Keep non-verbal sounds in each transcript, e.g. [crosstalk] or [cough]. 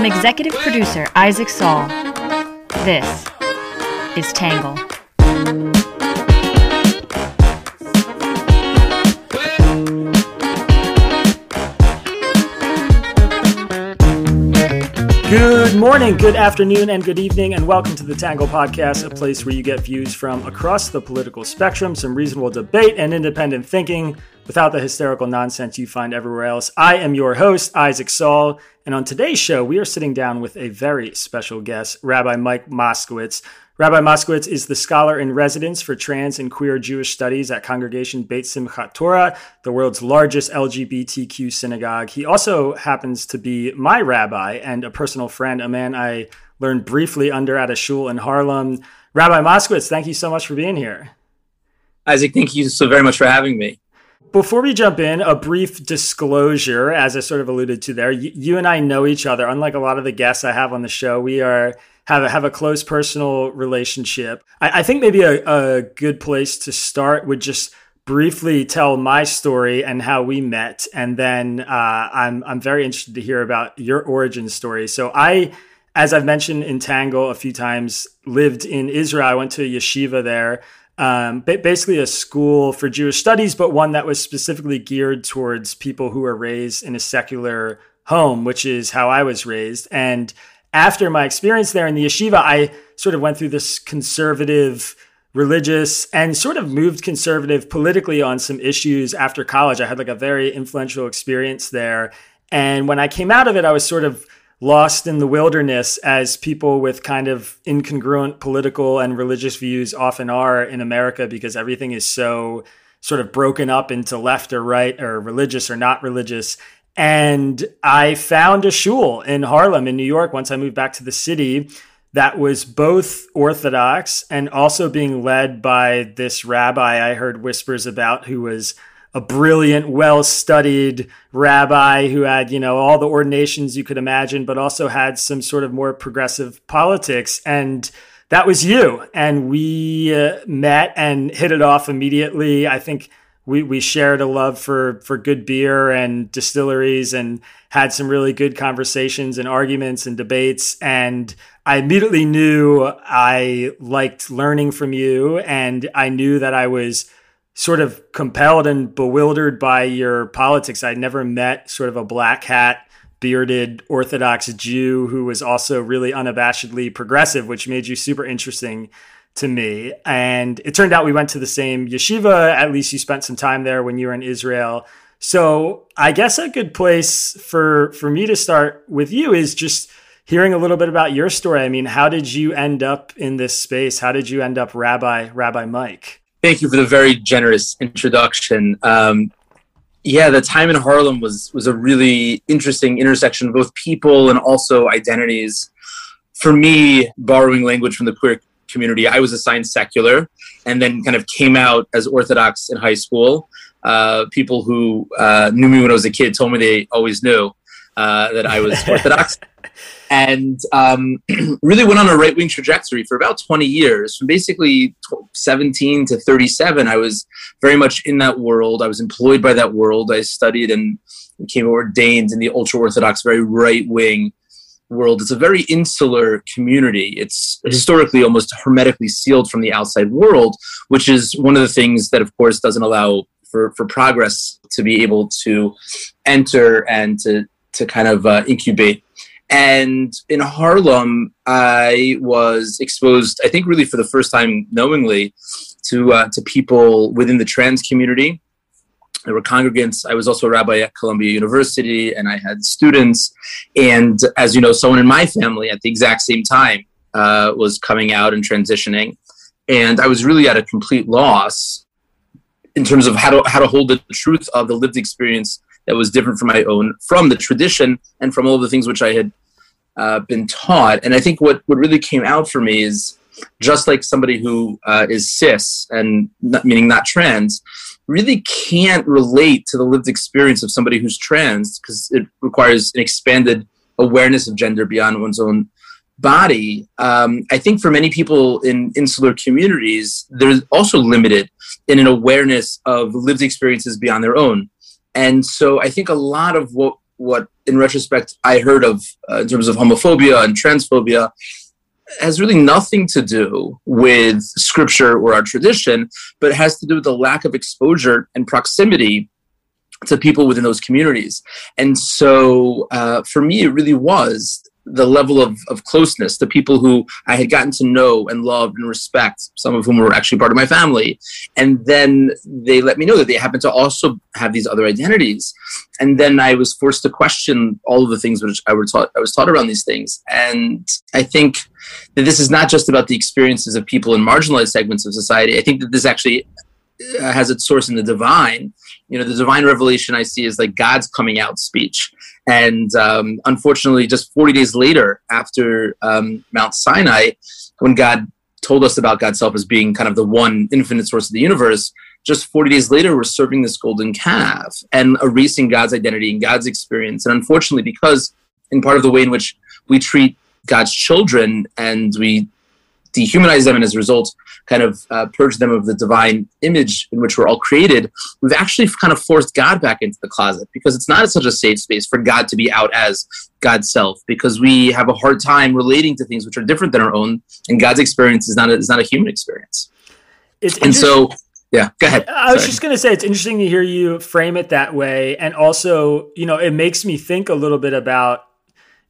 From executive producer Isaac Saul, this is Tangle. Good morning, good afternoon, and good evening, and welcome to the Tangle Podcast, a place where you get views from across the political spectrum, some reasonable debate and independent thinking without the hysterical nonsense you find everywhere else. I am your host, Isaac Saul, and on today's show, we are sitting down with a very special guest, Rabbi Mike Moskowitz. Rabbi Moskowitz is the scholar in residence for trans and queer Jewish studies at Congregation Beit Simchat Torah, the world's largest LGBTQ synagogue. He also happens to be my rabbi and a personal friend, a man I learned briefly under at a shul in Harlem. Rabbi Moskowitz, thank you so much for being here. Isaac, thank you so very much for having me. Before we jump in, a brief disclosure, as I sort of alluded to there. You, you and I know each other. Unlike a lot of the guests I have on the show, we are have a, have a close personal relationship. I, I think maybe a, a good place to start would just briefly tell my story and how we met, and then uh, I'm I'm very interested to hear about your origin story. So I, as I've mentioned in Tangle a few times, lived in Israel. I went to yeshiva there. Um, basically, a school for Jewish studies, but one that was specifically geared towards people who were raised in a secular home, which is how I was raised. And after my experience there in the yeshiva, I sort of went through this conservative religious and sort of moved conservative politically on some issues after college. I had like a very influential experience there. And when I came out of it, I was sort of lost in the wilderness as people with kind of incongruent political and religious views often are in America because everything is so sort of broken up into left or right or religious or not religious. And I found a shul in Harlem, in New York, once I moved back to the city that was both Orthodox and also being led by this rabbi I heard whispers about who was a brilliant, well studied rabbi who had, you know, all the ordinations you could imagine, but also had some sort of more progressive politics. And that was you. And we uh, met and hit it off immediately. I think we we shared a love for for good beer and distilleries and had some really good conversations and arguments and debates and I immediately knew I liked learning from you and I knew that I was sort of compelled and bewildered by your politics. I'd never met sort of a black hat bearded Orthodox Jew who was also really unabashedly progressive, which made you super interesting to me. And it turned out we went to the same yeshiva. At least you spent some time there when you were in Israel. So I guess a good place for for me to start with you is just hearing a little bit about your story. I mean, how did you end up in this space? How did you end up Rabbi Rabbi Mike? Thank you for the very generous introduction. Um, yeah, the time in Harlem was was a really interesting intersection of both people and also identities. For me, borrowing language from the queer community. I was assigned secular and then kind of came out as Orthodox in high school. Uh, people who uh, knew me when I was a kid told me they always knew uh, that I was [laughs] Orthodox. And um, [clears throat] really went on a right wing trajectory for about 20 years. From basically 17 to 37, I was very much in that world. I was employed by that world. I studied and became ordained in the ultra Orthodox, very right wing world. It's a very insular community. It's historically almost hermetically sealed from the outside world, which is one of the things that, of course, doesn't allow for, for progress to be able to enter and to, to kind of uh, incubate. And in Harlem, I was exposed, I think, really for the first time knowingly, to uh, to people within the trans community there were congregants. I was also a rabbi at Columbia University, and I had students. And as you know, someone in my family at the exact same time uh, was coming out and transitioning, and I was really at a complete loss in terms of how to how to hold the truth of the lived experience that was different from my own, from the tradition, and from all the things which I had uh, been taught. And I think what what really came out for me is just like somebody who uh, is cis and not, meaning not trans really can't relate to the lived experience of somebody who's trans because it requires an expanded awareness of gender beyond one's own body. Um, I think for many people in insular communities, they're also limited in an awareness of lived experiences beyond their own. And so I think a lot of what what in retrospect I heard of uh, in terms of homophobia and transphobia has really nothing to do with scripture or our tradition, but has to do with the lack of exposure and proximity to people within those communities. And so uh, for me, it really was the level of, of closeness the people who I had gotten to know and love and respect, some of whom were actually part of my family. And then they let me know that they happen to also have these other identities. And then I was forced to question all of the things which I, were taught, I was taught around these things. And I think that this is not just about the experiences of people in marginalized segments of society. I think that this actually uh, has its source in the divine. You know, the divine revelation I see is like God's coming out speech. And um, unfortunately, just 40 days later, after um, Mount Sinai, when God told us about God's self as being kind of the one infinite source of the universe, just 40 days later, we're serving this golden calf and erasing God's identity and God's experience. And unfortunately, because in part of the way in which we treat God's children and we dehumanize them and as a result kind of uh, purge them of the divine image in which we're all created we've actually kind of forced god back into the closet because it's not such a safe space for god to be out as god's self because we have a hard time relating to things which are different than our own and god's experience is not a, is not a human experience. It's and so yeah go ahead. I was Sorry. just going to say it's interesting to hear you frame it that way and also you know it makes me think a little bit about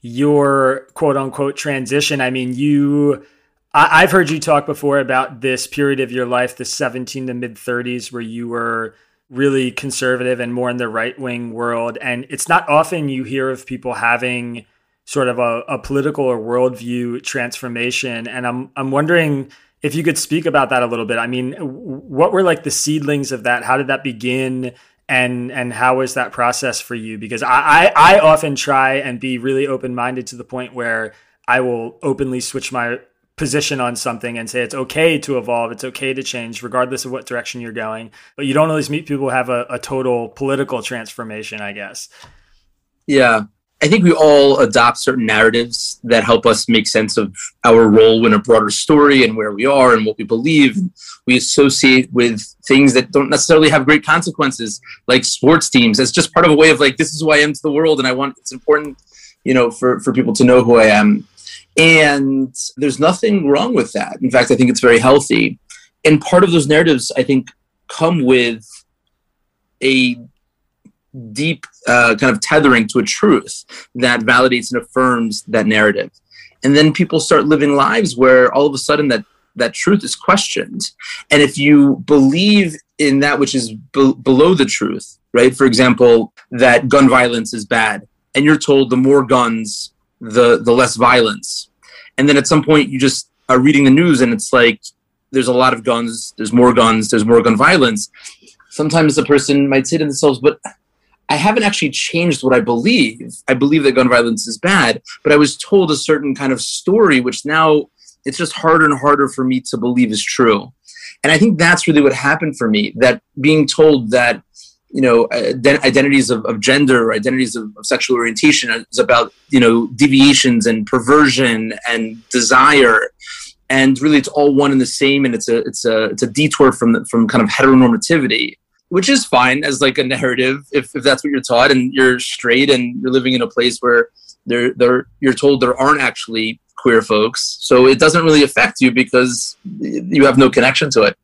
your quote unquote transition. I mean you I, have heard you talk before about this period of your life, the 17 to mid 30s, where you were really conservative and more in the right wing world. And it's not often you hear of people having sort of a, a political or worldview transformation. And I'm I'm wondering if you could speak about that a little bit. I mean, what were like the seedlings of that? How did that begin? And and how was that process for you? Because I, I, I often try and be really open minded to the point where I will openly switch my position on something and say it's okay to evolve, it's okay to change, regardless of what direction you're going. But you don't always meet people who have a, a total political transformation, I guess. Yeah. I think we all adopt certain narratives that help us make sense of our role in a broader story and where we are and what we believe. We associate with things that don't necessarily have great consequences, like sports teams. It's just part of a way of like, this is who I am to the world, and I want it's important, you know, for, for people to know who I am. And there's nothing wrong with that. In fact, I think it's very healthy. And part of those narratives, I think, come with a deep uh, kind of tethering to a truth that validates and affirms that narrative. And then people start living lives where all of a sudden that that truth is questioned. And if you believe in that which is be- below the truth, right? For example, that gun violence is bad, and you're told the more guns, the the less violence. And then at some point you just are reading the news and it's like there's a lot of guns there's more guns there's more gun violence. Sometimes a person might say to themselves but i haven't actually changed what i believe. I believe that gun violence is bad but i was told a certain kind of story which now it's just harder and harder for me to believe is true. And i think that's really what happened for me that being told that you know uh, identities of, of gender identities of, of, sexual orientation is about you know deviations and perversion and desire. And really it's all one and the same and it's a it's a it's a detour from the, from kind of heteronormativity which is fine as like a narrative if, if that's what you're taught and you're straight and you're living in a place where there there you're told there aren't actually queer folks. So it doesn't really affect you because you have no connection to it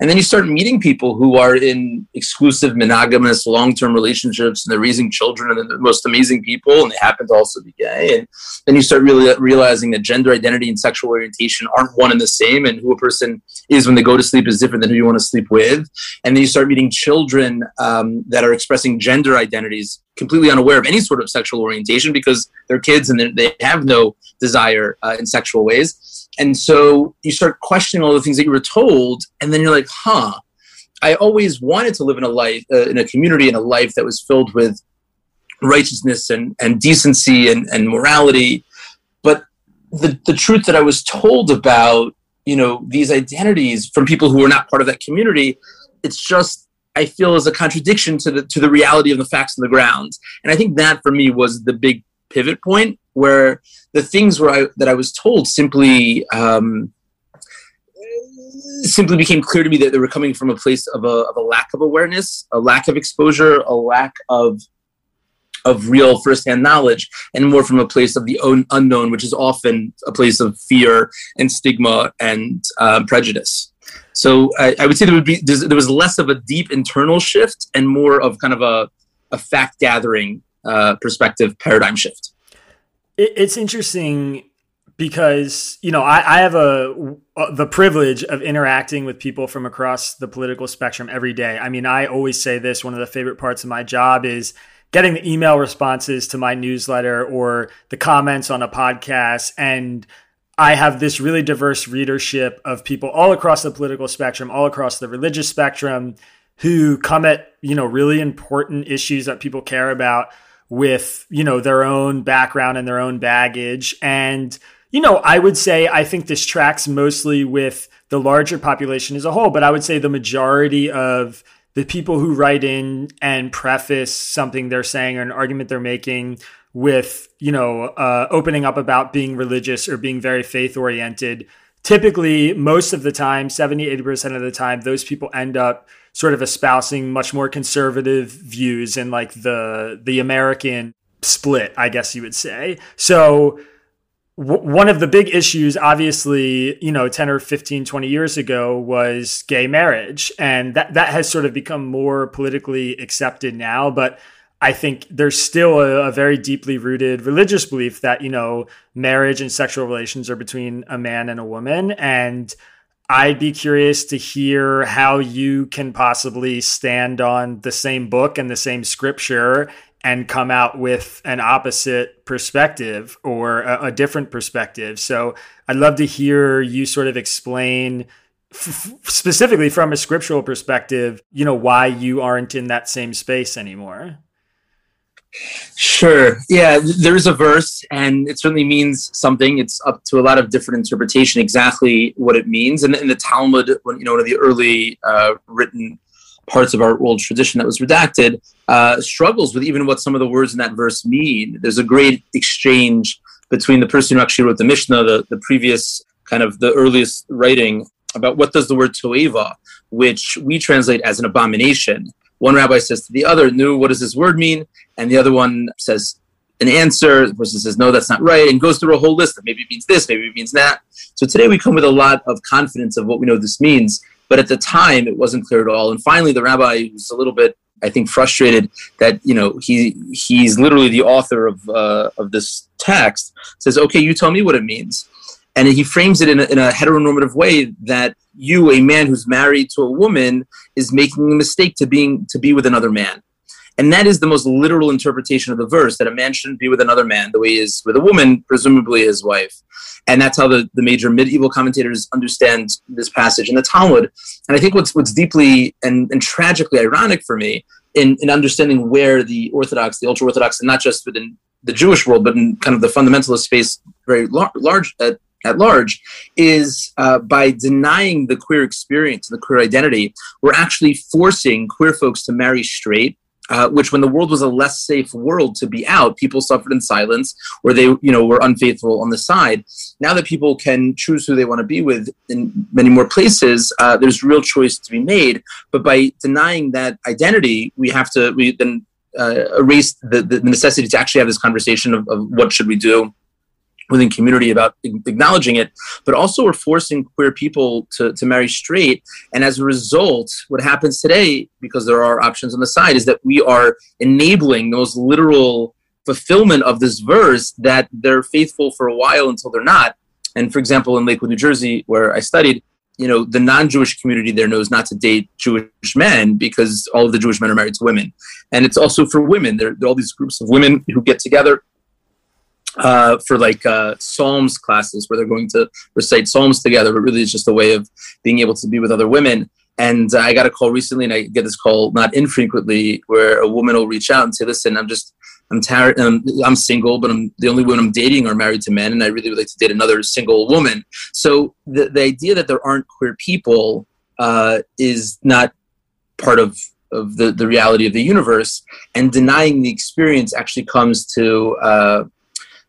and then you start meeting people who are in exclusive monogamous long-term relationships and they're raising children and they're the most amazing people and they happen to also be gay. And then you start really realizing that gender identity and sexual orientation aren't one and the same and who a person is when they go to sleep is different than who you want to sleep with. And then you start meeting children um, that are expressing gender identities completely unaware of any sort of sexual orientation because they're kids and they have no desire uh, in sexual ways and so you start questioning all the things that you were told, and then you're like, huh, I always wanted to live in a life, uh, in a community, in a life that was filled with righteousness and, and decency and, and morality. But the, the truth that I was told about, you know, these identities from people who were not part of that community, it's just I feel is a contradiction to the to the reality of the facts on the ground. And I think that for me was the big pivot point where the things where I, that I was told simply um, simply became clear to me that they were coming from a place of a, of a lack of awareness, a lack of exposure, a lack of of real firsthand knowledge and more from a place of the unknown, which is often a place of fear and stigma and uh, prejudice. So I, I, would say there would be there was less of a deep internal shift and more of kind of a, a fact gathering uh, perspective paradigm shift. It's interesting because you know I, I have a, a, the privilege of interacting with people from across the political spectrum every day. I mean, I always say this: one of the favorite parts of my job is getting the email responses to my newsletter or the comments on a podcast and I have this really diverse readership of people all across the political spectrum, all across the religious spectrum, who come at you know really important issues that people care about with you know their own background and their own baggage. And you know i would say i think this tracks mostly with the larger population as a whole but i would say the majority of the people who write in and preface something they're saying or an argument they're making with you know uh, opening up about being religious or being very faith oriented typically most of the time 70 80% of the time those people end up sort of espousing much more conservative views and like the the american split i guess you would say so one of the big issues obviously you know 10 or 15 20 years ago was gay marriage and that that has sort of become more politically accepted now but I think there's still a, a, very deeply rooted religious belief that, you know, marriage and sexual relations are between a man and a woman. And I'd be curious to hear how you can possibly stand on the same book and the same scripture and come out with an opposite perspective or a, a different perspective. So I'd love to hear you sort of explain f- specifically from a scriptural perspective, you know, why you aren't in that same space anymore. Sure. Yeah, there is a verse, and it certainly means something. It's up to a lot of different interpretation exactly what it means. And in the Talmud, when you know one of the early uh, written parts of our old tradition that was redacted, uh, struggles with even what some of the words in that verse mean. There's a great exchange between the person who actually wrote the Mishnah, the, the previous kind of the earliest writing about what does the word toeva, which we translate as an abomination one rabbi says to the other, "Nu, what does this word mean?" And the other one says an answer. The person says, "No, that's not right," and goes through a whole list of maybe it means this, maybe it means that. So today we come with a lot of confidence of what we know this means, but at the time it wasn't clear at all. And finally, the rabbi was a little bit, I think, frustrated that you know he he's literally the author of uh, of this text. Says, "Okay, you tell me what it means." And he frames it in a, in a heteronormative way that you, a man who's married to a woman, is making a mistake to being to be with another man. And that is the most literal interpretation of the verse that a man shouldn't be with another man the way he is with a woman, presumably his wife. And that's how the, the major medieval commentators understand this passage in the Talmud. And I think what's what's deeply and, and tragically ironic for me in, in understanding where the Orthodox, the ultra Orthodox, and not just within the Jewish world, but in kind of the fundamentalist space, very lar- large, uh, at large is uh, by denying the queer experience and the queer identity, we're actually forcing queer folks to marry straight. Uh, which, when the world was a less safe world to be out, people suffered in silence, or they, you know, were unfaithful on the side. Now that people can choose who they want to be with in many more places, uh, there's real choice to be made. But by denying that identity, we have to we then uh, erase the, the necessity to actually have this conversation of, of what should we do within community about acknowledging it, but also we're forcing queer people to, to marry straight. And as a result, what happens today, because there are options on the side, is that we are enabling those literal fulfillment of this verse that they're faithful for a while until they're not. And for example, in Lakewood, New Jersey, where I studied, you know, the non-Jewish community there knows not to date Jewish men because all of the Jewish men are married to women. And it's also for women. There, there are all these groups of women who get together uh, for like uh, Psalms classes where they're going to recite Psalms together, but really it's just a way of being able to be with other women. And uh, I got a call recently, and I get this call not infrequently, where a woman will reach out and say, "Listen, I'm just, I'm tired. I'm, I'm single, but I'm the only women I'm dating are married to men, and I really would like to date another single woman." So the the idea that there aren't queer people uh, is not part of of the, the reality of the universe, and denying the experience actually comes to uh,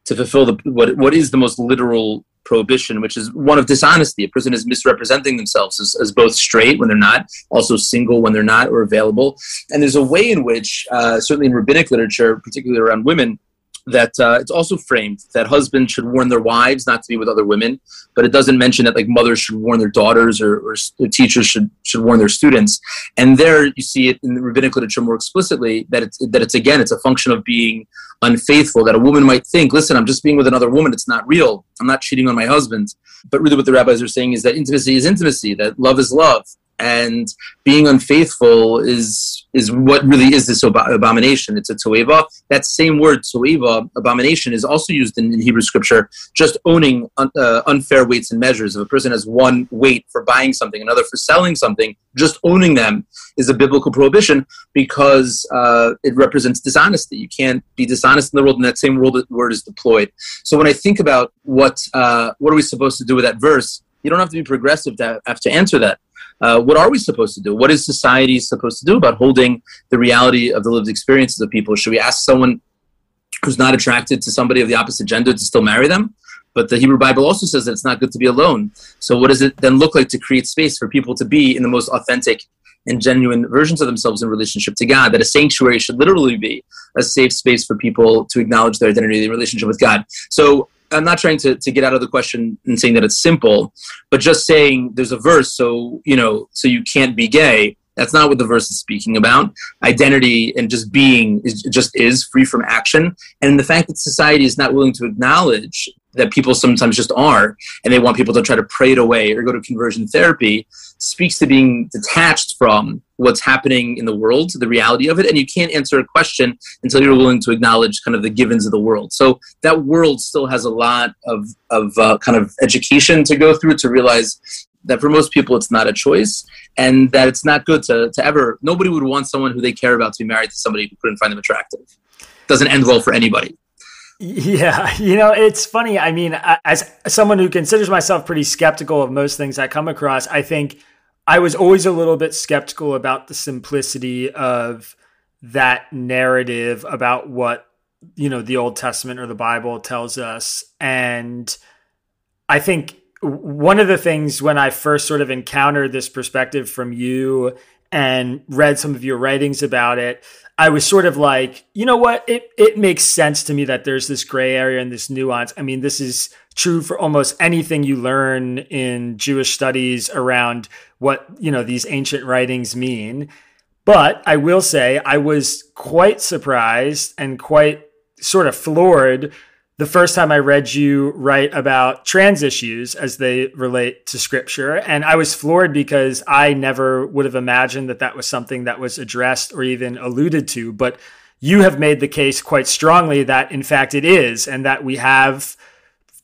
to fulfill the what what is the most literal prohibition, which is one of dishonesty. A person is misrepresenting themselves as, as both straight when they're not, also single when they're not, or available. And there's a way in which, uh, certainly in rabbinic literature, particularly around women, that uh, it's also framed that husbands should warn their wives not to be with other women, but it doesn't mention that like mothers should warn their daughters or, or teachers should should warn their students. And there you see it in the rabbinic literature more explicitly that it's that it's again it's a function of being unfaithful. That a woman might think, listen, I'm just being with another woman. It's not real. I'm not cheating on my husband. But really, what the rabbis are saying is that intimacy is intimacy. That love is love and being unfaithful is is what really is this abomination. It's a toeva. That same word toeva, abomination, is also used in, in Hebrew scripture. Just owning un, uh, unfair weights and measures. If a person has one weight for buying something, another for selling something, just owning them is a biblical prohibition because uh, it represents dishonesty. You can't be dishonest in the world, and that same word, word is deployed. So when I think about what uh, what are we supposed to do with that verse, you don't have to be progressive to have to answer that uh, what are we supposed to do? What is society supposed to do about holding the reality of the lived experiences of people? Should we ask someone who's not attracted to somebody of the opposite gender to still marry them? But the Hebrew Bible also says that it's not good to be alone. So, what does it then look like to create space for people to be in the most authentic and genuine versions of themselves in relationship to God? That a sanctuary should literally be a safe space for people to acknowledge their identity in relationship with God. So, I'm not trying to, to get out of the question and saying that it's simple, but just saying there's a verse, so you know, so you can't be gay. That's not what the verse is speaking about. Identity and just being is just is free from action, and the fact that society is not willing to acknowledge that people sometimes just are, and they want people to try to pray it away or go to conversion therapy, speaks to being detached from what's happening in the world, the reality of it, and you can't answer a question until you're willing to acknowledge kind of the givens of the world. So that world still has a lot of of uh, kind of education to go through to realize that for most people it's not a choice and that it's not good to, to ever nobody would want someone who they care about to be married to somebody who couldn't find them attractive doesn't end well for anybody yeah, [laughs] you know, it's funny. I mean, as someone who considers myself pretty skeptical of most things I come across, I think I was always a little bit skeptical about the simplicity of that narrative about what, you know, the Old Testament or the Bible tells us. And I think one of the things when I first sort of encountered this perspective from you and read some of your writings about it, I was sort of like, you know what? It it makes sense to me that there's this gray area and this nuance. I mean, this is true for almost anything you learn in Jewish studies around what, you know, these ancient writings mean. But I will say I was quite surprised and quite sort of floored the first time I read you write about trans issues as they relate to scripture. And I was floored because I never would have imagined that that was something that was addressed or even alluded to. But you have made the case quite strongly that, in fact, it is, and that we have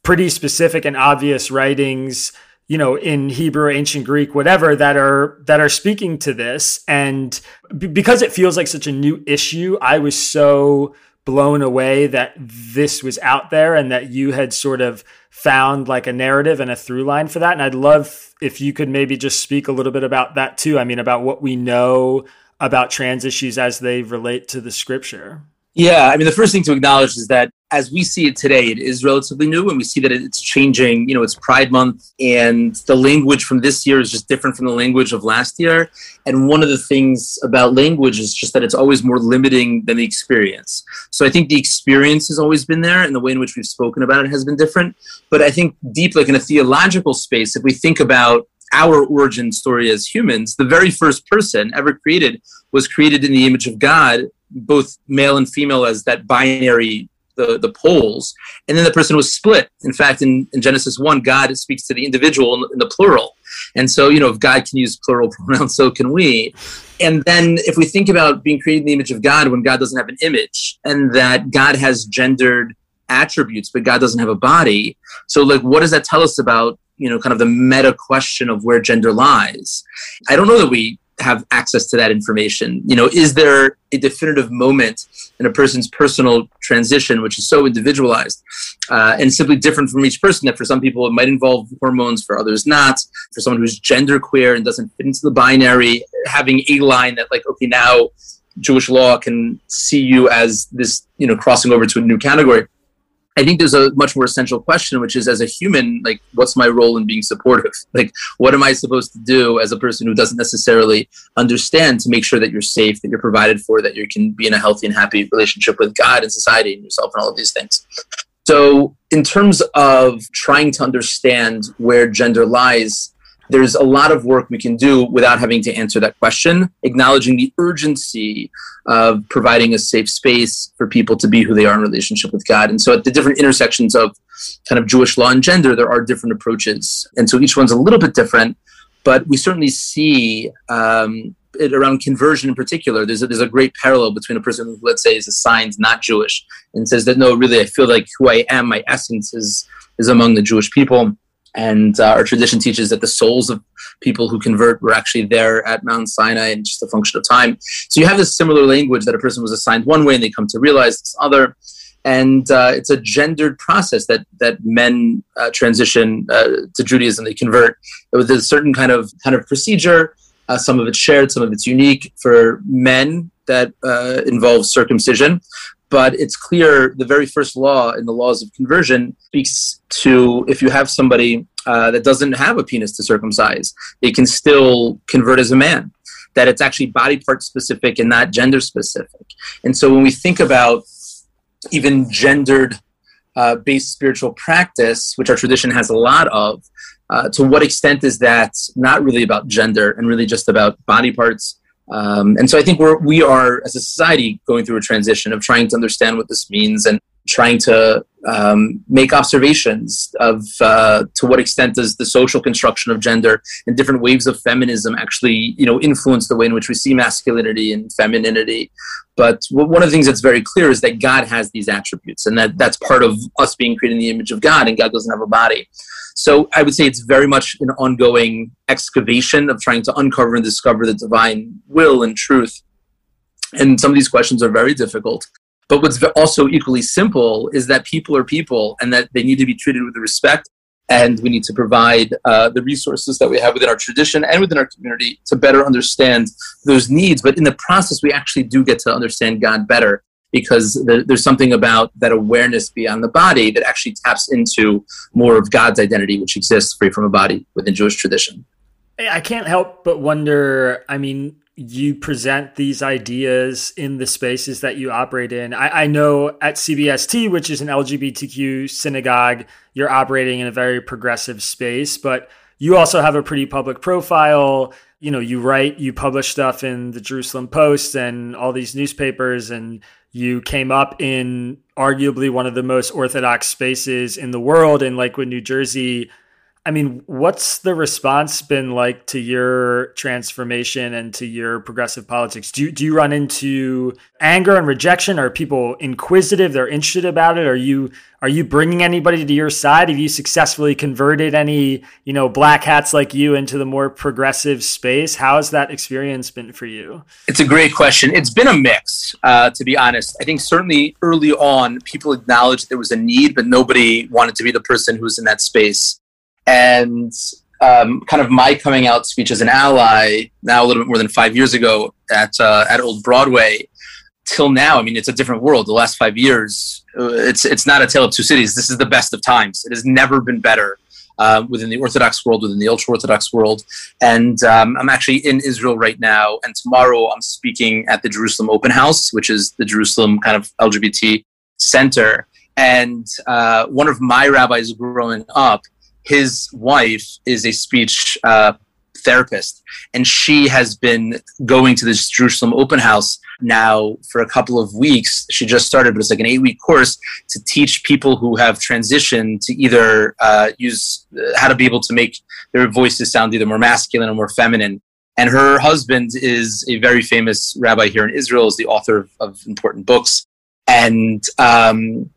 pretty specific and obvious writings you know in hebrew ancient greek whatever that are that are speaking to this and b- because it feels like such a new issue i was so blown away that this was out there and that you had sort of found like a narrative and a through line for that. And I'd love if you could maybe just speak a little bit about that too. I mean, about what we know about trans issues as they relate to the scripture. Yeah, I mean, the first thing to acknowledge is that as we see it today, it is relatively new, and we see that it's changing. You know, it's Pride Month, and the language from this year is just different from the language of last year. And one of the things about language is just that it's always more limiting than the experience. So I think the experience has always been there, and the way in which we've spoken about it has been different. But I think deep, like in a theological space, if we think about our origin story as humans, the very first person ever created was created in the image of God both male and female as that binary the, the poles. And then the person was split. In fact in, in genesis 1 god speaks to the individual in, in the plural. And so you know if god can use plural [laughs] pronouns so can we. And then if we think about being created in the image of god when god doesn't have an image and that god has gendered attributes but god doesn't have a body. So like what does that tell us about you know kind of the meta question of where gender lies? I don't know that we have access to that information? You know is there a definitive moment in a person's personal transition which is so individualized uh, and simply different from each person that for some people it might involve hormones for others not? For someone who's gender queer and doesn't fit into the binary having a line that like okay now jewish law can see you as this you know crossing over to a new category I think there's a much more essential question, which is as a human, like, what's my role in being supportive? [laughs] Like, what am I supposed to do as a person who doesn't necessarily understand to make sure that you're safe, that you're provided for, that you can be in a healthy and happy relationship with God and society and yourself and all of these things? So, in terms of trying to understand where gender lies, there's a lot of work we can do without having to answer that question, acknowledging the urgency of providing a safe space for people to be who they are in relationship with God. And so at the different intersections of kind of Jewish law and gender, there are different approaches. And so each one's a little bit different, but we certainly see um, it around conversion in particular. There's a, there's a great parallel between a person who, let's say, is assigned not Jewish and says that, no, really, I feel like who I am, my essence is, is among the Jewish people and uh, our tradition teaches that the souls of people who convert were actually there at Mount Sinai and just a function of time. So you have this similar language that a person was assigned one way and they come to realize this other. And uh, it's a gendered process that that men uh, transition uh, to Judaism. They convert with a certain kind of kind of procedure. Uh, some of it's shared, some of it's unique for men that uh, involves circumcision but it's clear the very first law in the laws of conversion speaks to if you have somebody uh, that doesn't have a penis to circumcise, they can still convert as a man. That it's actually body part specific and not gender specific. And so when we think about even gendered uh, based spiritual practice, which our tradition has a lot of, uh, to what extent is that not really about gender and really just about body parts um, and so I think we're, we are, as a society, going through a transition of trying to understand what this means and trying to um, make observations of uh, to what extent does the social construction of gender and different waves of feminism actually, you know, influence the way in which we see masculinity and femininity. But one of the things that's very clear is that God has these attributes, and that that's part of us being created in the image of God, and God doesn't have a body. So I would say it's very much an ongoing excavation of trying to uncover and discover the divine will and truth. And some of these questions are very difficult. But what's also equally simple is that people are people and that they need to be treated with respect. And we need to provide uh, the resources that we have within our tradition and within our community to better understand those needs. But in the process, we actually do get to understand God better because there's something about that awareness beyond the body that actually taps into more of God's identity, which exists free from a body within Jewish tradition. I can't help but wonder. I mean, you present these ideas in the spaces that you operate in. I, I, know at CBST, which is an LGBTQ synagogue, you're operating in a very progressive space, but you also have a pretty public profile. You know, you write, you publish stuff in the Jerusalem Post and all these newspapers, and you came up in arguably one of the most orthodox spaces in the world in Lakewood, New Jersey. I mean, what's the response been like to your transformation and to your progressive politics? Do you, do you run into anger and rejection? Are people inquisitive? They're interested about it. Are you are you bringing anybody to your side? Have you successfully converted any you know black hats like you into the more progressive space? How has that experience been for you? It's a great question. It's been a mix, uh, to be honest. I think certainly early on, people acknowledged there was a need, but nobody wanted to be the person who was in that space and um, kind of my coming out speech as an ally now a little bit more than five years ago at uh, at Old Broadway till now. I mean, it's a different world. The last five years, uh, it's it's not a tale of two cities. This is the best of times. It has never been better. Uh, within the Orthodox world, within the ultra Orthodox world. And um, I'm actually in Israel right now. And tomorrow I'm speaking at the Jerusalem Open House, which is the Jerusalem kind of LGBT center. And uh, one of my rabbis growing up his wife is a speech uh, therapist, and she has been going to this Jerusalem open house now for a couple of weeks. She just started, but it's like an eight week course to teach people who have transitioned to either uh, use uh, how to be able to make their voices sound either more masculine or more feminine. And her husband is a very famous rabbi here in Israel, is the author of, of important books. And um,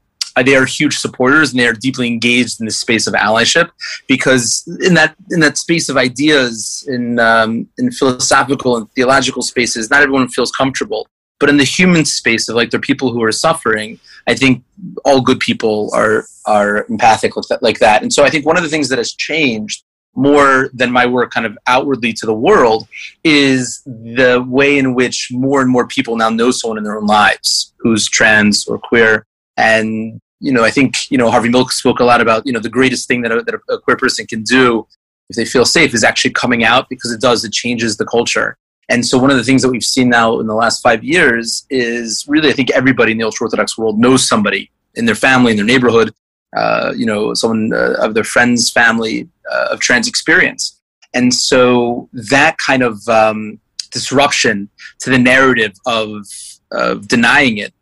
they are huge supporters and they are deeply engaged in the space of allyship because in that in that space of ideas in um, in philosophical and theological spaces not everyone feels comfortable. But in the human space of like there are people who are suffering i think all good people are are empathic that, like that. And so i think one of the things that has changed more than my work kind of outwardly to the world is the way in which more and more people now know someone in their own lives who's trans or queer and you know, I think you know Harvey Milk spoke a lot about you know the greatest thing that a, that a queer person can do if they feel safe is actually coming out because it does it changes the culture. And so one of the things that we've seen now in the last five years is really I think everybody in the ultra orthodox world knows somebody in their family in their neighborhood, uh, you know, someone uh, of their friend's family uh, of trans experience. And so that kind of um, disruption to the narrative of, of denying it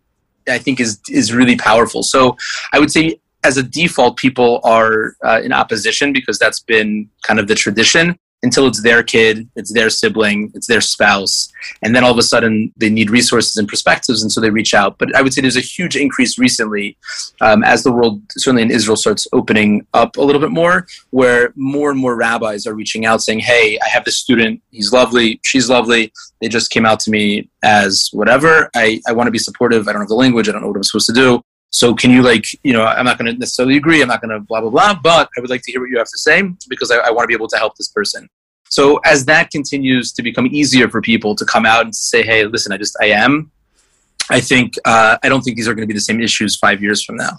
I think is is really powerful. So I would say as a default, people are uh, in opposition because that's been kind of the tradition until it's their kid, it's their sibling, it's their spouse, and then all of a sudden they need resources and perspectives, and so they reach out. But I would say there's a huge increase recently um, as the world, certainly in Israel, starts opening up a little bit more, where more and more rabbis are reaching out saying, "Hey, I have this student. He's lovely. She's lovely. They just came out to me as whatever. I, I want to be supportive. I don't have the language. I don't know what I'm supposed to do." So can you like, you know, I'm not going to necessarily agree. I'm not going to blah, blah, blah, but I would like to hear what you have to say because I, I want to be able to help this person. So as that continues to become easier for people to come out and say, hey, listen, I just, I am, I think, uh, I don't think these are going to be the same issues five years from now.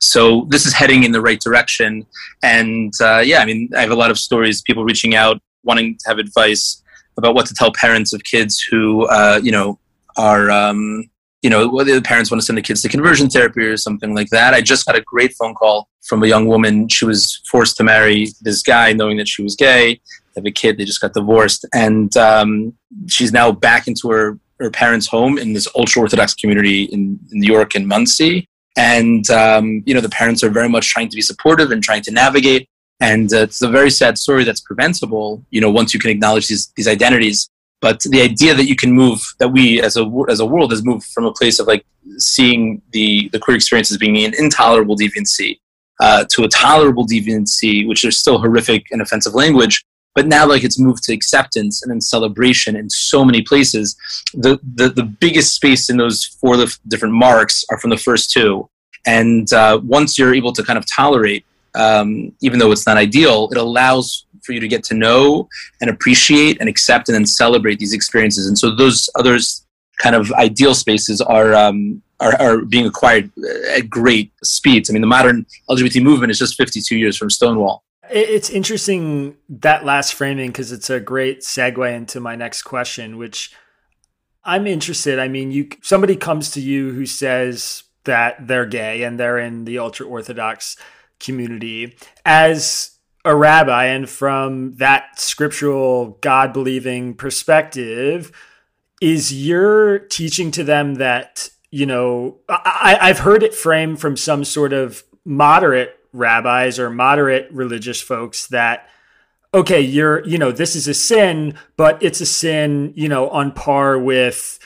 So this is heading in the right direction. And uh, yeah, I mean, I have a lot of stories, people reaching out, wanting to have advice about what to tell parents of kids who, uh, you know, are, um, you know, whether the parents want to send the kids to conversion therapy or something like that. I just got a great phone call from a young woman. She was forced to marry this guy knowing that she was gay. They have a kid. They just got divorced. And um, she's now back into her, her parents' home in this ultra Orthodox community in, in New York and Monsey. And, um, you know, the parents are very much trying to be supportive and trying to navigate. And uh, it's a very sad story that's preventable, you know, once you can acknowledge these, these identities but the idea that you can move, that we as a as a world has moved from a place of like seeing the the queer experience as being an intolerable deviancy uh, to a tolerable deviancy, which is still horrific and offensive language. But now, like it's moved to acceptance and then celebration in so many places. The the, the biggest space in those four different marks are from the first two. And uh, once you're able to kind of tolerate, um, even though it's not ideal, it allows for you to get to know and appreciate and accept and then celebrate these experiences. And so those others kind of ideal spaces are um, are, are, being acquired at great speeds. I mean, the modern LGBT movement is just 52 years from Stonewall. It's interesting that last framing because it's a great segue into my next question, which I'm interested. I mean, you somebody comes to you who says that they're gay and they're in the ultra orthodox community as a rabbi and from that scriptural God believing perspective, is your teaching to them that, you know, I, I've heard it framed from some sort of moderate rabbis or moderate religious folks that okay you're you know this is a sin but it's a sin you know on par with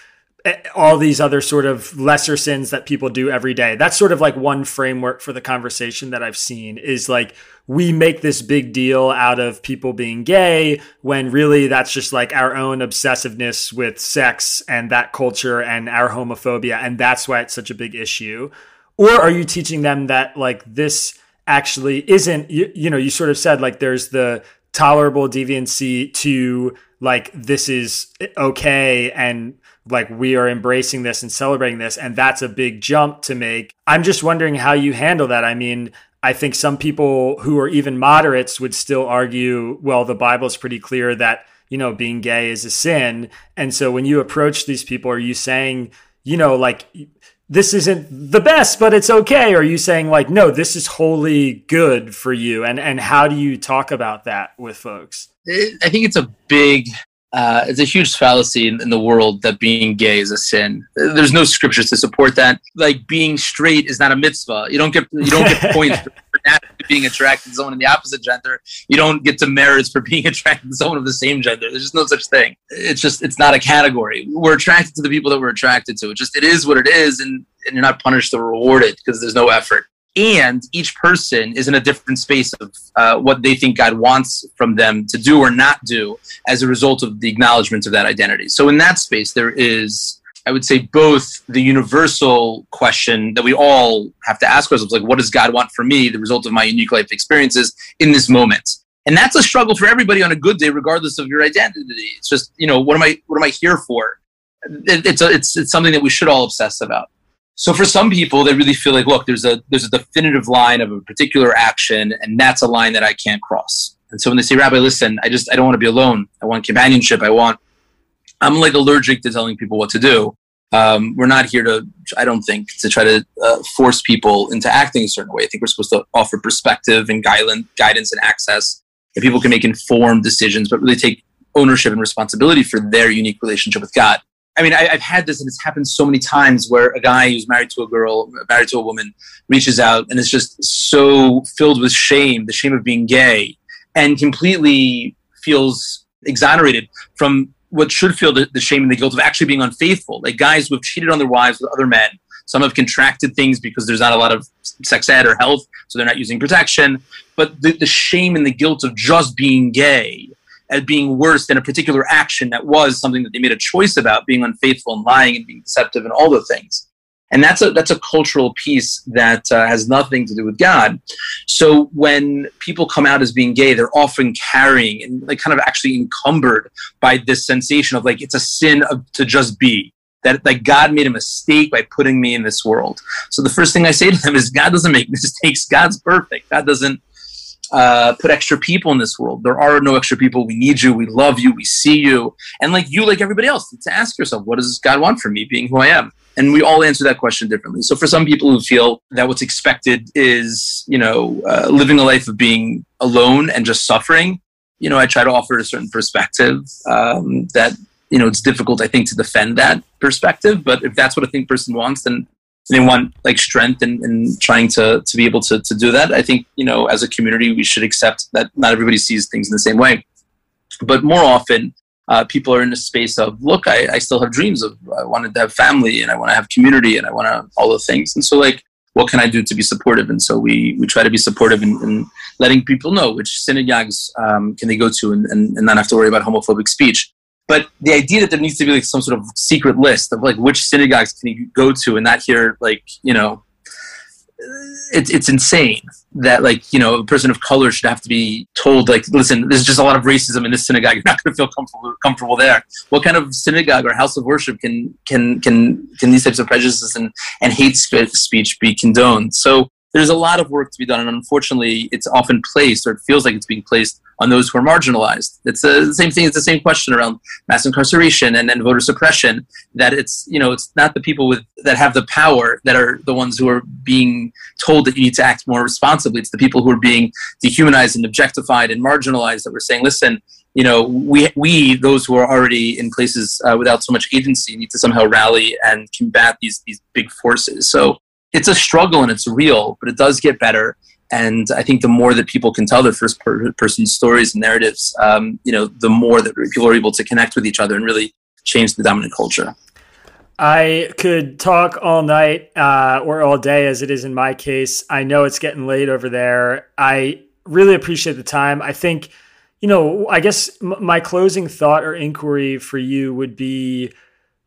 Eh, all these other sort of lesser sins that people do every day. That's sort of like one framework for the conversation that I've seen is like we make this big deal out of people being gay when really that's just like our own obsessiveness with sex and that culture and our homophobia and that's why it's such a big issue. Or are you teaching them that like this actually isn't you, you know you sort of said like there's the tolerable deviancy to like this is eh, okay and like we are embracing this and celebrating this and that's a big jump to make. I'm just wondering how you handle that. I mean i think some people who are even moderates would still argue well the bible is pretty clear that you know being gay is a sin. And so when you approach these people are you saying you know like this isn't the best but it's okay? Are you saying like no this is wholly good for you? And and how do you talk about that with folks? I think it's a big uh, it's a huge fallacy in, in, the world that being gay is a sin. There's no scriptures to support that. Like being straight is not a mitzvah. You don't get you don't get [laughs] points for being attracted to someone in the opposite gender. You don't get to demerits for being [laughs] attracted to someone of the same gender. There's just no such thing. It's just it's not a category. We're attracted to the people that we're attracted to. It just it is what it is, and, and you're not punished or rewarded because there's no effort and each person is in a different space of uh, what they think God wants from them to do or not do as a result of the acknowledgement of that identity. So, in that space, there is, I would say, both the universal question that we all have to ask ourselves, like, what does God want for me, the result of my unique life experiences in this moment? And that's a struggle for everybody on a good day, regardless of your identity. It's just, you know, what am I, what am I here for? It, it's, a, it's, it's something that we should all obsess about. So for some people, they really feel like, look, there's a there's a definitive line of a particular action, and that's a line that I can't cross. And so when they say, Rabbi, listen, I just I don't want to be alone. I want companionship. I want. I'm like allergic to telling people what to do. Um, we're not here to, I don't think, to try to uh, force people into acting a certain way. I think we're supposed to offer perspective and guidance and access, and people can make informed decisions, but really take ownership and responsibility for their unique relationship with God. I mean, I, have had this, and it's happened so many times where a guy who's married to a girl, married to a woman, reaches out and is just so filled with shame, the shame of being gay, and completely feels exonerated from what should feel the, the shame and the guilt of actually being unfaithful. Like guys who have cheated on their wives with other men. Some have contracted things because there's not a lot of sex ed or health, so they're not using protection. But the, the shame and the guilt of just being gay as being worse than a particular action that was something that they made a choice about, being unfaithful and lying and being deceptive and all the things. And that's a that's a cultural piece that uh, has nothing to do with God. So when people come out as being gay, they're often carrying and like kind of actually encumbered by this sensation of like it's a sin of, to just be that like God made a mistake by putting me in this world. So the first thing I say to them is God doesn't make [laughs] mistakes. God's perfect. God doesn't uh, put extra people in this world. There are no extra people. We need you. We love you. We see you. And like you, like everybody else, to ask yourself, what does God want from me being who I am? And we all answer that question differently. So for some people who feel that what's expected is, you know, uh, living a life of being alone and just suffering, you know, I try to offer a certain perspective um, that, you know, it's difficult, I think, to defend that perspective. But if that's what a think person wants, then they want like strength in, in, trying to to be able to to do that. I think you know as a community we should accept that not everybody sees things in the same way, but more often. Uh, people are in a space of look I, I still have dreams of i wanted to have family and i want to have community and i want to all the things and so like what can i do to be supportive and so we we try to be supportive in, in letting people know which synagogues um, can they go to and, and, and not have to worry about homophobic speech but the idea that there needs to be like some sort of secret list of like which synagogues can you go to and not hear like you know it's it's insane that like you know a person of color should have to be told like listen there's just a lot of racism in this synagogue. [laughs] You're not going to feel comfortable comfortable there. What kind of synagogue or house of worship can can can can these types of prejudices and and hate speech be condoned? So there's a lot of work to be done, and unfortunately, it's often placed, or it feels like it's being placed, on those who are marginalized. It's uh, the same thing. It's the same question around mass incarceration and, and voter suppression. That it's you know it's not the people with that have the power that are the ones who are being told that you need to act more responsibly. It's the people who are being dehumanized and objectified and marginalized that we're saying, listen, you know, we, we those who are already in places uh, without so much agency, need to somehow rally and combat these these big forces. So it's a struggle and it's real, but it does get better. And I think the more that people can tell their first per- person stories and narratives, um, you know, the more that people are able to connect with each other and really change the dominant culture. I could talk all night uh, or all day, as it is in my case. I know it's getting late over there. I really appreciate the time. I think, you know, I guess m- my closing thought or inquiry for you would be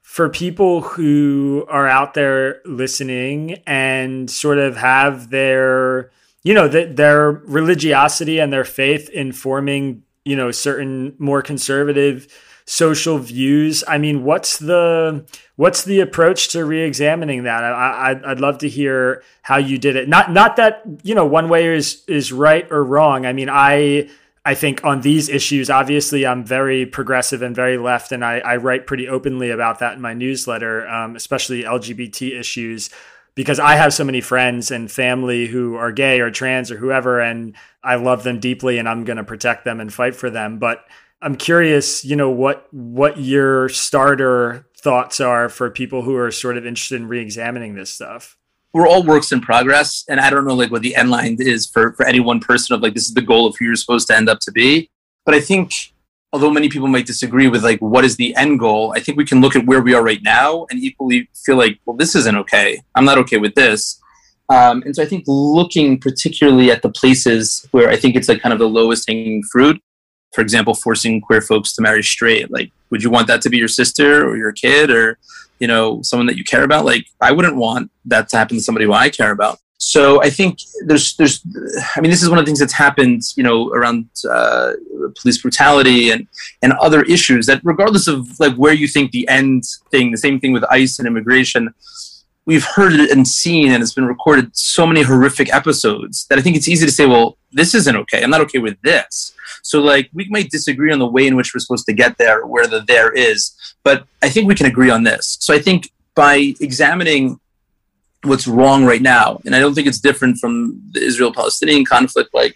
for people who are out there listening and sort of have their you know the, their religiosity and their faith informing you know certain more conservative social views i mean what's the what's the approach to re-examining that? I, I i'd love to hear how you did it. Not not that you know one way is is right or wrong. I mean i I think on these issues, obviously, I'm very progressive and very left, and I, I write pretty openly about that in my newsletter, um, especially LGBT issues, because I have so many friends and family who are gay or trans or whoever, and I love them deeply, and I'm going to protect them and fight for them. But I'm curious, you know, what what your starter thoughts are for people who are sort of interested in re-examining this stuff we're all works in progress and i don't know like what the end line is for for any one person of like this is the goal of who you're supposed to end up to be. But i think although many people might disagree with like what is the end goal i think we can look at where we are right now and equally feel like well this isn't okay. I'm not okay with this. Um, and so i think looking particularly at the places where i think it's like kind of the lowest hanging fruit for example forcing queer folks to marry straight? Like would you want that to be your sister or your kid or you know someone that you care about? Like i wouldn't want that to happen to somebody who i care about. So i think there's there's i mean this is one of the things that's happened you know around uh, police brutality and and other issues that regardless of like where you think the end thing the same thing with ice and immigration we've heard it and seen and it's been recorded so many horrific episodes that I think it's easy to say, well, this isn't okay. I'm not okay with this. So like we might disagree on the way in which we're supposed to get there, where the there is, but I think we can agree on this. So I think by examining what's wrong right now, and I don't think it's different from the Israel-Palestinian conflict, like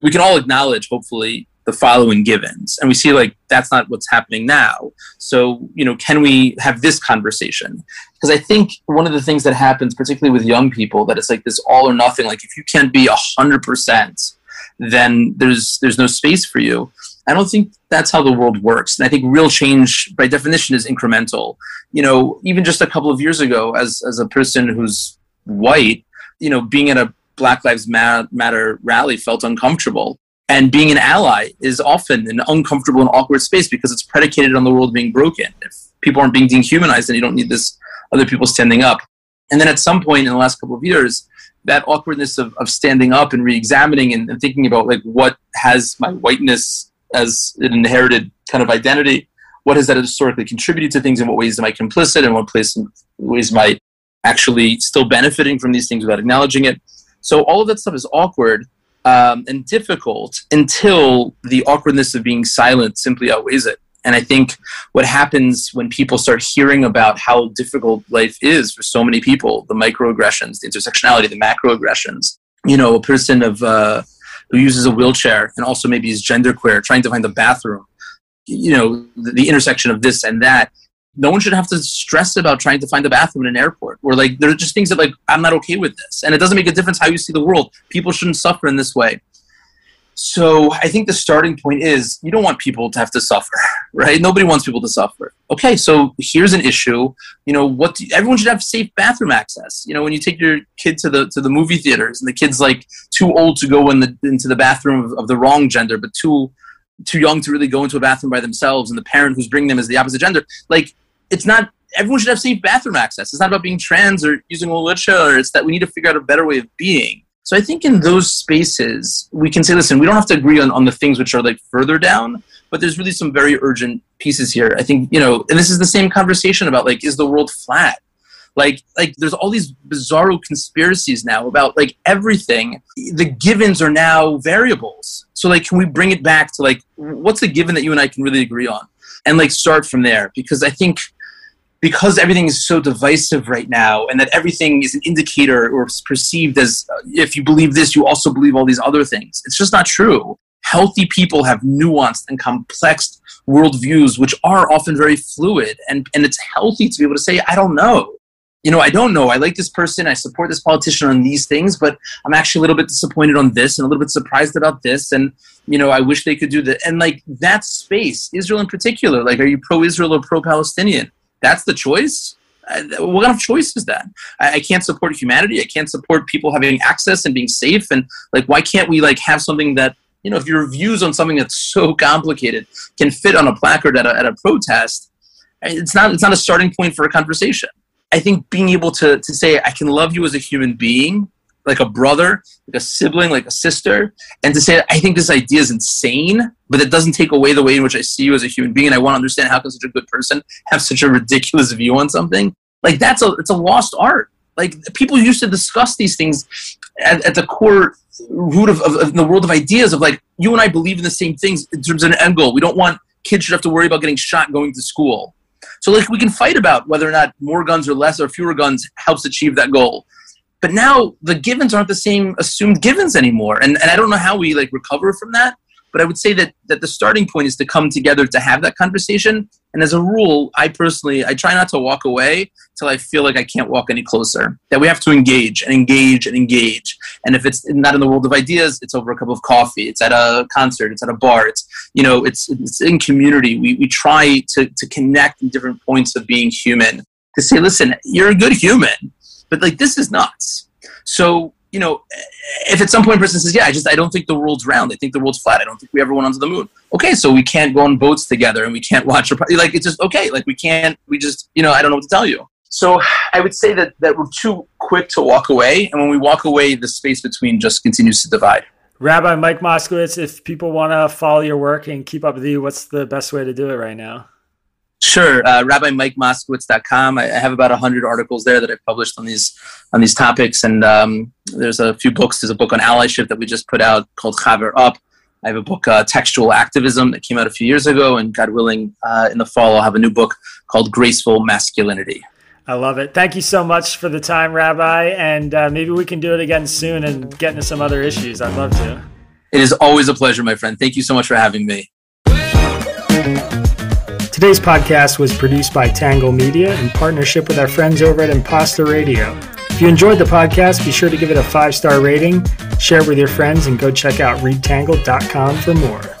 we can all acknowledge, hopefully, the following givens. And we see like that's not what's happening now. So you know can we have this conversation? Because i think one of the things that happens particularly with young people that it's like this all or nothing like if you can't be a hundred percent then there's there's no space for you. I don't think that's how the world works. And i think real change by definition is incremental. You know even just a couple of years ago as as a person who's white you know being at a black lives matter rally felt uncomfortable and being an ally is often an uncomfortable and awkward space because it's predicated on the world being broken. If people aren't being dehumanized, then you don't need this other people standing up. And then at some point in the last couple of years, that awkwardness of, of standing up and re-examining and, and thinking about like what has my whiteness as an inherited kind of identity, what has that historically contributed to things, in what ways am I complicit, in what place, ways am I actually still benefiting from these things without acknowledging it. So all of that stuff is awkward um, and difficult until the awkwardness of being silent simply outweighs it. And I think what happens when people start hearing about how difficult life is for so many people the microaggressions, the intersectionality, the macroaggressions, you know, a person of, uh, who uses a wheelchair and also maybe is genderqueer, trying to find the bathroom, you know, the, the intersection of this and that no one should have to stress about trying to find a bathroom in an airport or like there are just things that like i'm not okay with this. And it doesn't make a difference how you see the world. People shouldn't suffer in this way. So i think the starting point is you don't want people to have to suffer [laughs] right? Nobody wants people to suffer. Okay so here's an issue. You know what do, everyone should have safe bathroom access. You know when you take your kid to the to the movie theaters and the kid's like too old to go in the into the bathroom of, of the wrong gender but too too young to really go into a bathroom by themselves and the parent who's bringing them is the opposite gender like it's not everyone should have safe bathroom access. It's not about being trans or using a wheelchair. It's that we need to figure out a better way of being. So I think in those spaces we can say, listen, we don't have to agree on, on the things which are like further down, but there's really some very urgent pieces here. I think, you know, and this is the same conversation about like, is the world flat? Like, like there's all these bizarro conspiracies now about like everything. The givens are now variables. So like, can we bring it back to like, what's a given that you and I can really agree on? And like start from there because I think because everything is so divisive right now and that everything is an indicator or perceived as uh, if you believe this you also believe all these other things. It's just not true. Healthy people have nuanced and complex worldviews which are often very fluid and, and it's healthy to be able to say i don't know. You know i don't know. I like this person. I support this politician on these things but i'm actually a little bit disappointed on this and a little bit surprised about this and you know i wish they could do that and like that space israel in particular like are you pro-israel or pro-palestinian that's the choice. Uh, what kind of choice is that? I, I, can't support humanity. I can't support people having access and being safe. And like why can't we like have something that you know if your views on something that's so [laughs] complicated can fit on a placard at a, at a protest eh, it's not it's not a starting point for a conversation. I think being able to to say i can love you as a human being like a brother, like a sibling, like a sister, and to say I think this idea is insane, but it doesn't take away the way in which I see you as a human being, and I want to understand how can such a good person have such a ridiculous view on something. Like that's a it's a lost art. Like people used to discuss these things at, at the core root of, of, of the world of ideas of like you and I believe in the same things in terms of an end goal. We don't want kids should have to worry about getting shot going to school. So like we can fight about whether or not more guns or less or fewer guns helps achieve that goal but now the givens aren't the same assumed givens anymore. And, and i don't know how we like recover from that but i would say that that the starting point is to come together to have that conversation. And as a rule i personally i try not to walk away till i feel like i can't walk any closer that we have to engage and engage and engage. And if it's not in the world of ideas it's over a cup of coffee it's at a concert it's at a bar it's you know it's it's in community. We, we try to to connect in different points of being human to say listen you're a good human but like this is nuts. So you know, if at some point a person says, "Yeah, I just I don't think the world's round. I think the world's flat. I don't think we ever went onto the moon." Okay, so we can't go on boats together and we can't watch. Like it's just okay. Like we can't. We just you know I don't know what to tell you. So I would say that that we're too quick to walk away, and when we walk away, the space between just continues to divide. Rabbi Mike Moskowitz, if people want to follow your work and keep up with you, what's the best way to do it right now? Sure, uh, RabbiMikeMoskowitz.com. I have about hundred articles there that I've published on these on these topics, and um, there's a few books. There's a book on allyship that we just put out called Chaver Up. I have a book, uh, Textual Activism, that came out a few years ago, and God willing, uh, in the fall, I'll have a new book called Graceful Masculinity. I love it. Thank you so much for the time, Rabbi, and uh, maybe we can do it again soon and get into some other issues. I'd love to. It is always a pleasure, my friend. Thank you so much for having me. Today's podcast was produced by Tangle Media in partnership with our friends over at Imposter Radio. If you enjoyed the podcast, be sure to give it a five star rating, share it with your friends, and go check out readtangle.com for more.